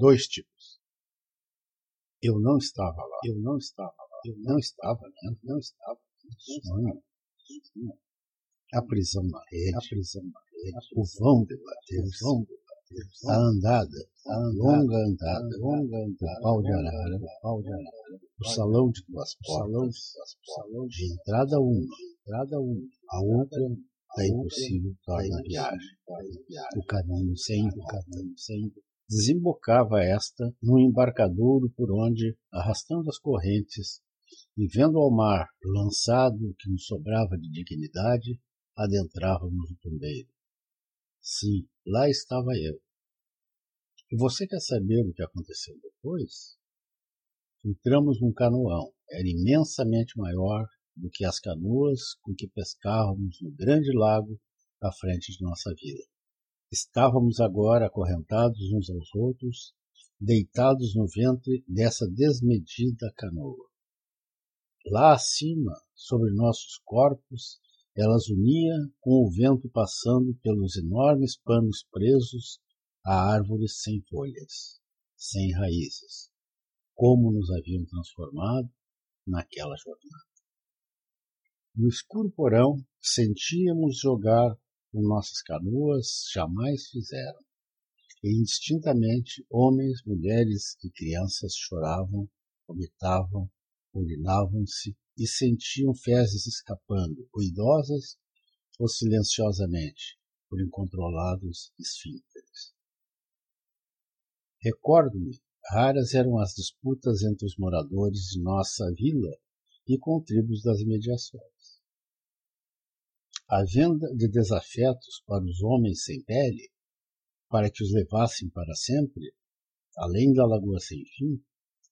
Dois tipos. Eu não estava lá. Eu não estava lá. Eu não estava né? Não estava. Sonho. A prisão na rede. A prisão na rede. O vão debater. O vão debater. A andada. A longa andada. Longa andada. O pau de arara. O pau de arara. O salão de duas portas. Salão de entrada uma. Entrada uma. A outra é impossível torna a viagem. O caminho sem o caminho sem desembocava esta num embarcadouro por onde, arrastando as correntes e vendo ao mar lançado o que nos sobrava de dignidade, adentrávamos o tombeiro. Sim, lá estava eu. E você quer saber o que aconteceu depois? Entramos num canoão. Era imensamente maior do que as canoas com que pescávamos no grande lago à frente de nossa vila. Estávamos agora acorrentados uns aos outros, deitados no ventre dessa desmedida canoa. Lá acima, sobre nossos corpos, elas unia com o vento passando pelos enormes panos presos a árvores sem folhas, sem raízes, como nos haviam transformado naquela jornada. No escuro porão, sentíamos jogar nossas canoas jamais fizeram. E indistintamente, homens, mulheres e crianças choravam, vomitavam, urinavam-se e sentiam fezes escapando, ruidosas ou silenciosamente, por incontrolados esfínteres. Recordo-me, raras eram as disputas entre os moradores de nossa vila e com tribos das imediações. A venda de desafetos para os homens sem pele, para que os levassem para sempre, além da lagoa sem fim,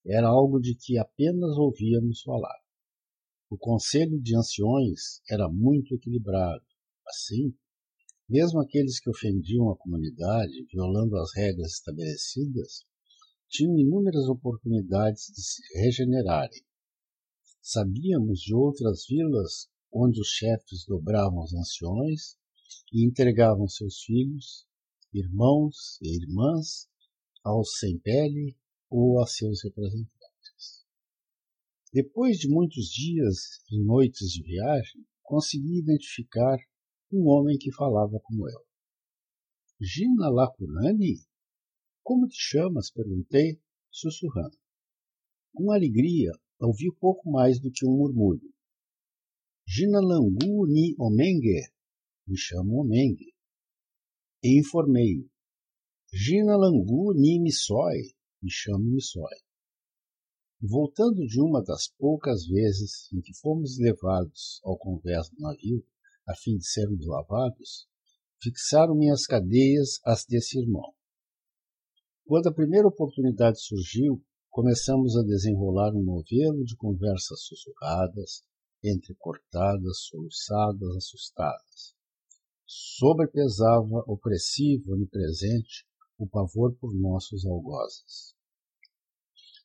era algo de que apenas ouvíamos falar. O conselho de anciões era muito equilibrado. Assim, mesmo aqueles que ofendiam a comunidade, violando as regras estabelecidas, tinham inúmeras oportunidades de se regenerarem. Sabíamos de outras vilas onde os chefes dobravam os anciões e entregavam seus filhos, irmãos e irmãs aos sem pele ou a seus representantes. Depois de muitos dias e noites de viagem, consegui identificar um homem que falava como eu. Gina Lacunani? Como te chamas? perguntei, sussurrando. Com alegria, ouvi pouco mais do que um murmúrio. Jinalangu ni Omenge, me chamo Omenge, e informei. Jinalangu ni Missoi, me chamo Missoi. Voltando de uma das poucas vezes em que fomos levados ao convés do navio, a fim de sermos lavados, fixaram minhas cadeias as desse irmão. Quando a primeira oportunidade surgiu, começamos a desenrolar um novelo de conversas sussurradas, entrecortadas, soluçadas, assustadas. Sobrepesava opressivo, onipresente, o pavor por nossos algozes.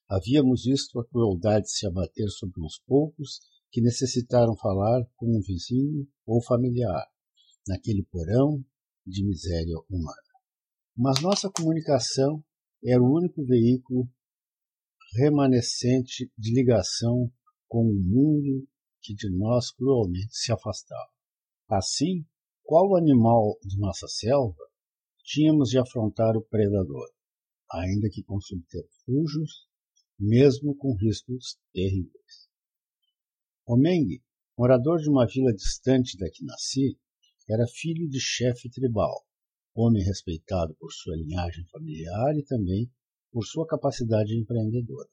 Havíamos visto a crueldade se abater sobre uns poucos que necessitaram falar com um vizinho ou familiar, naquele porão de miséria humana. Mas nossa comunicação era o único veículo remanescente de ligação com o mundo que de nós cruelmente se afastava. Assim, qual animal de nossa selva, tínhamos de afrontar o predador, ainda que com subterfúgios, mesmo com riscos terríveis. Omeng, morador de uma vila distante da que nasci, era filho de chefe tribal, homem respeitado por sua linhagem familiar e também por sua capacidade empreendedora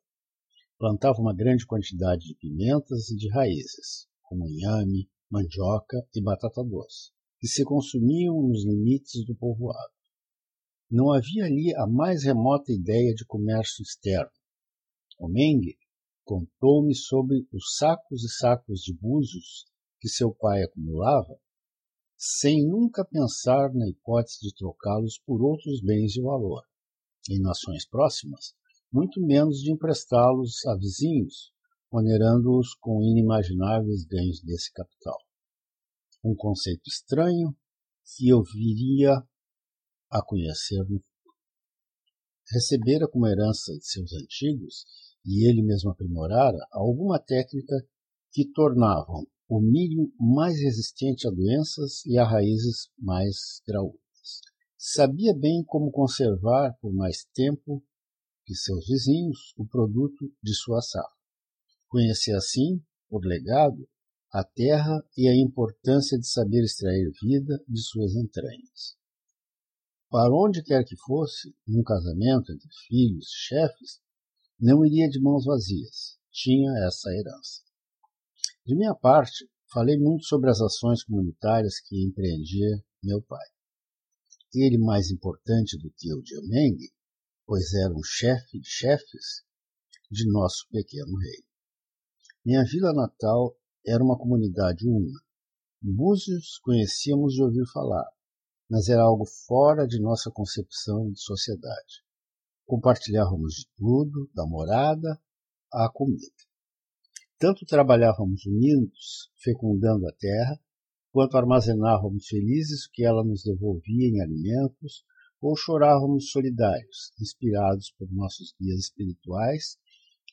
plantava uma grande quantidade de pimentas e de raízes, como inhame, mandioca e batata doce, que se consumiam nos limites do povoado. Não havia ali a mais remota ideia de comércio externo. O Meng contou-me sobre os sacos e sacos de búzios que seu pai acumulava, sem nunca pensar na hipótese de trocá-los por outros bens de valor. Em nações próximas, muito menos de emprestá-los a vizinhos, onerando-os com inimagináveis ganhos desse capital. Um conceito estranho que eu viria a conhecer no futuro. recebera como herança de seus antigos, e ele mesmo aprimorara, alguma técnica que tornavam o milho mais resistente a doenças e a raízes mais graúdas. Sabia bem como conservar por mais tempo que seus vizinhos o produto de sua safra. Conhecia assim, por legado, a terra e a importância de saber extrair vida de suas entranhas. Para onde quer que fosse, num casamento entre filhos e chefes, não iria de mãos vazias. Tinha essa herança. De minha parte, falei muito sobre as ações comunitárias que empreendia meu pai. Ele mais importante do que o Diameng, pois era um chefe chefes de nosso pequeno reino. Minha vila natal era uma comunidade una. Búzios conhecíamos de ouvir falar, mas era algo fora de nossa concepção de sociedade. Compartilhávamos de tudo, da morada à comida. Tanto trabalhávamos unidos, fecundando a terra, quanto armazenávamos felizes o que ela nos devolvia em alimentos, ou chorávamos solidários, inspirados por nossos guias espirituais,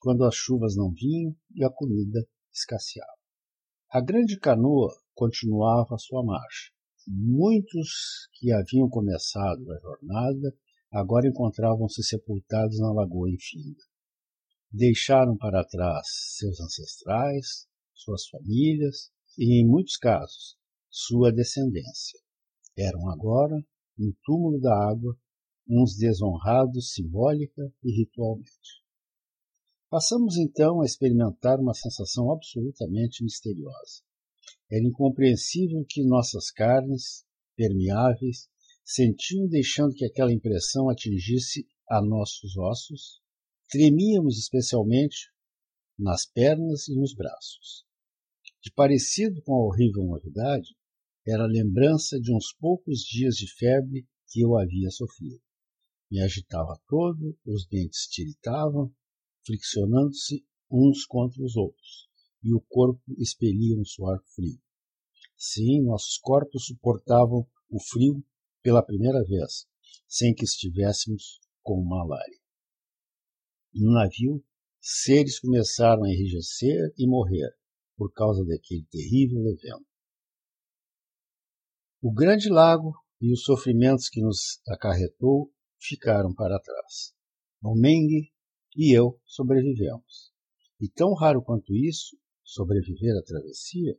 quando as chuvas não vinham e a comida escasseava. A grande canoa continuava a sua marcha, Muitos que haviam começado a jornada agora encontravam-se sepultados na lagoa infinda. Deixaram para trás seus ancestrais, suas famílias e, em muitos casos, sua descendência. Eram agora, no túmulo da água, uns desonrados simbólica e ritualmente. Passamos então a experimentar uma sensação absolutamente misteriosa. Era incompreensível que nossas carnes, permeáveis, sentiam deixando que aquela impressão atingisse a nossos ossos. Tremíamos especialmente nas pernas e nos braços. De parecido com a horrível novidade, era a lembrança de uns poucos dias de febre que eu havia sofrido. Me agitava todo, os dentes tiritavam, friccionando-se uns contra os outros e o corpo expelia um suor frio. Sim, nossos corpos suportavam o frio pela primeira vez, sem que estivéssemos com malária. No navio, seres começaram a enrijecer e morrer por causa daquele terrível evento. O grande lago e os sofrimentos que nos acarretou ficaram para trás. O Meng e eu sobrevivemos. E tão raro quanto isso, sobreviver à travessia,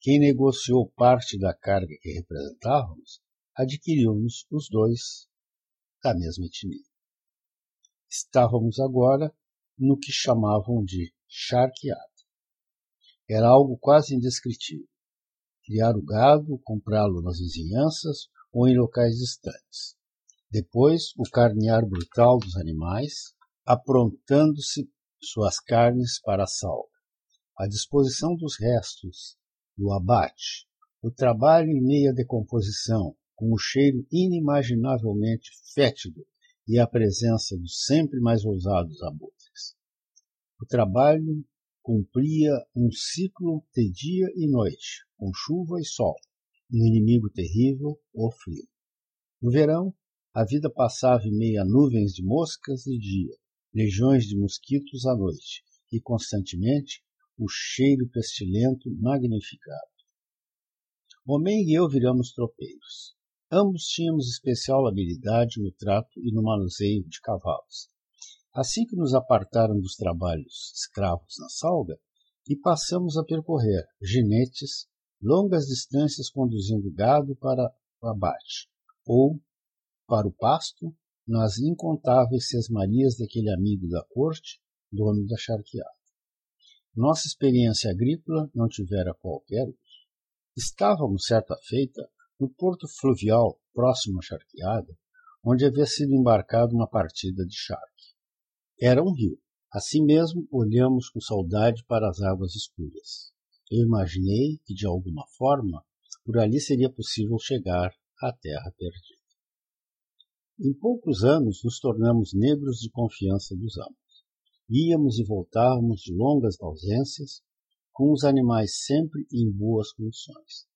quem negociou parte da carga que representávamos adquiriu-nos os dois da mesma etnia. Estávamos agora no que chamavam de charqueada. Era algo quase indescritível. Criar o gado, comprá-lo nas vizinhanças ou em locais distantes. Depois, o carnear brutal dos animais, aprontando-se suas carnes para a salga a disposição dos restos do abate, o trabalho em meia decomposição, com o cheiro inimaginavelmente fétido e a presença dos sempre mais ousados abutres. O trabalho cumpria um ciclo de dia e noite, com chuva e sol, um inimigo terrível, o frio. No verão, a vida passava em meio a nuvens de moscas de dia, legiões de mosquitos à noite, e constantemente o cheiro pestilento magnificado. Homem e eu viramos tropeiros. Ambos tínhamos especial habilidade no trato e no manuseio de cavalos. Assim que nos apartaram dos trabalhos escravos na salga, e passamos a percorrer ginetes longas distâncias conduzindo gado para o abate, ou para o pasto, nas incontáveis sesmarias daquele amigo da corte, dono da charqueada. Nossa experiência agrícola não tivera qualquer uso. Estávamos, certa feita, no porto fluvial próximo à charqueada, onde havia sido embarcado uma partida de charque. Era um rio. Assim mesmo, olhamos com saudade para as águas escuras. Eu imaginei que, de alguma forma, por ali seria possível chegar à terra perdida. Em poucos anos, nos tornamos negros de confiança dos amos. Íamos e voltávamos de longas ausências, com os animais sempre em boas condições.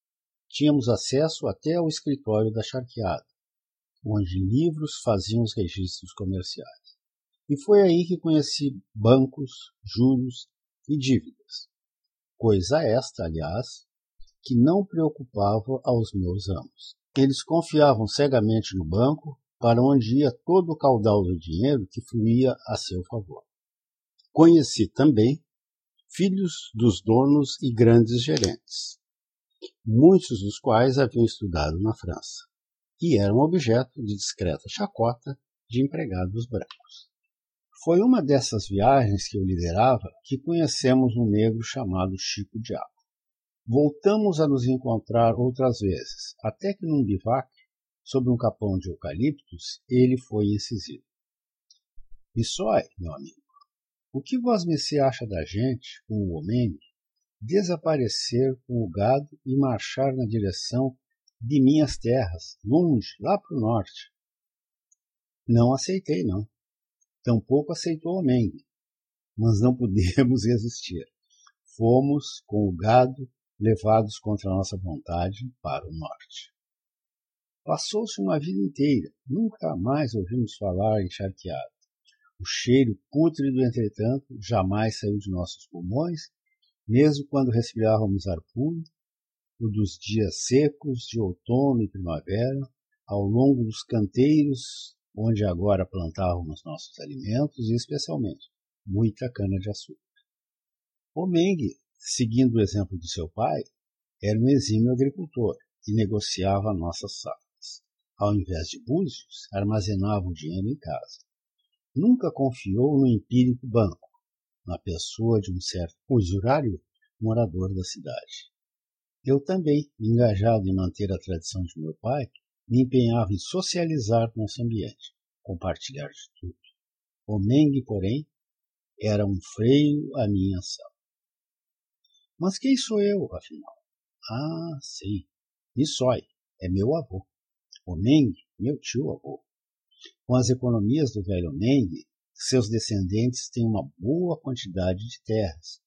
Tínhamos acesso até ao escritório da charqueada, onde livros faziam os registros comerciais. E foi aí que conheci bancos, juros e dívidas. Coisa esta, aliás, que não preocupava aos meus amos. Eles confiavam cegamente no banco, para onde ia todo o caudal do dinheiro que fluía a seu favor. Conheci também filhos dos donos e grandes gerentes, muitos dos quais haviam estudado na França e eram objeto de discreta chacota de empregados brancos. Foi uma dessas viagens que eu liderava que conhecemos um negro chamado Chico Diabo. Voltamos a nos encontrar outras vezes, até que num bivac, sob um capão de eucaliptos, ele foi incisivo. Missói, meu amigo, o que vós me se acha da gente, com o homem, desaparecer com o gado e marchar na direção de minhas terras, longe, lá para o norte? Não aceitei, não. Tampouco aceitou o Mengue, mas não pudemos resistir. Fomos, com o gado, levados contra nossa vontade para o norte. Passou-se uma vida inteira, nunca mais ouvimos falar em charqueado. O cheiro pútrido, entretanto, jamais saiu de nossos pulmões, mesmo quando respirávamos ar puro, o dos dias secos de outono e primavera, ao longo dos canteiros onde agora plantávamos nossos alimentos e, especialmente, muita cana-de-açúcar. O Mengue, seguindo o exemplo de seu pai, era um exímio agricultor e negociava nossas safras. Ao invés de búzios, armazenava o dinheiro em casa nunca confiou no empírico banco, na pessoa de um certo usurário morador da cidade. Eu também, engajado em manter a tradição de meu pai, me empenhava em socializar com esse ambiente, compartilhar de tudo. O Meng, porém, era um freio à minha ação. Mas quem sou eu, afinal? Ah, sim, Nissoi é meu avô. O Meng, meu tio-avô. Com as economias do velho Meng, seus descendentes têm uma boa quantidade de terras,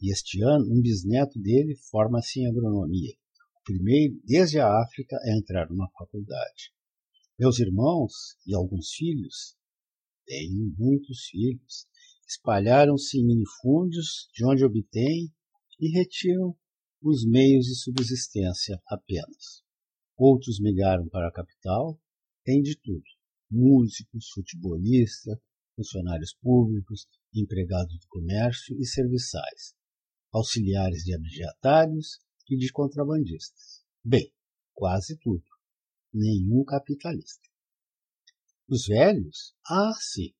e este ano um bisneto dele forma-se em agronomia, primeiro desde a África a entrar numa faculdade. Meus irmãos e alguns filhos, tenho muitos filhos, espalharam-se em minifúndios de onde obtêm e retiram os meios de subsistência apenas. Outros migraram para a capital, têm de tudo músicos, futebolistas, funcionários públicos, empregados do comércio e serviçais, auxiliares de abjetários e de contrabandistas. Bem, quase tudo. Nenhum capitalista. Os velhos? Ah, sim.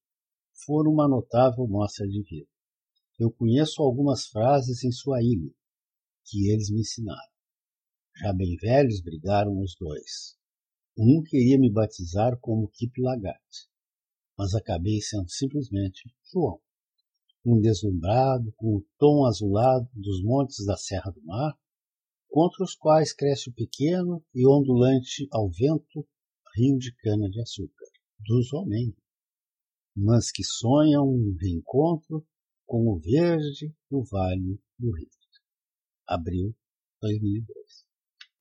Foram uma notável mostra de vida. Eu conheço algumas frases em sua ilha que eles me ensinaram. Já bem velhos brigaram os dois. Um queria me batizar como Kip Lagat, mas acabei sendo simplesmente João, um deslumbrado com o tom azulado dos montes da Serra do Mar, contra os quais cresce o pequeno e ondulante ao vento rio de cana-de-açúcar, dos homens, mas que sonham um reencontro com o verde do Vale do Rio. Abril 2002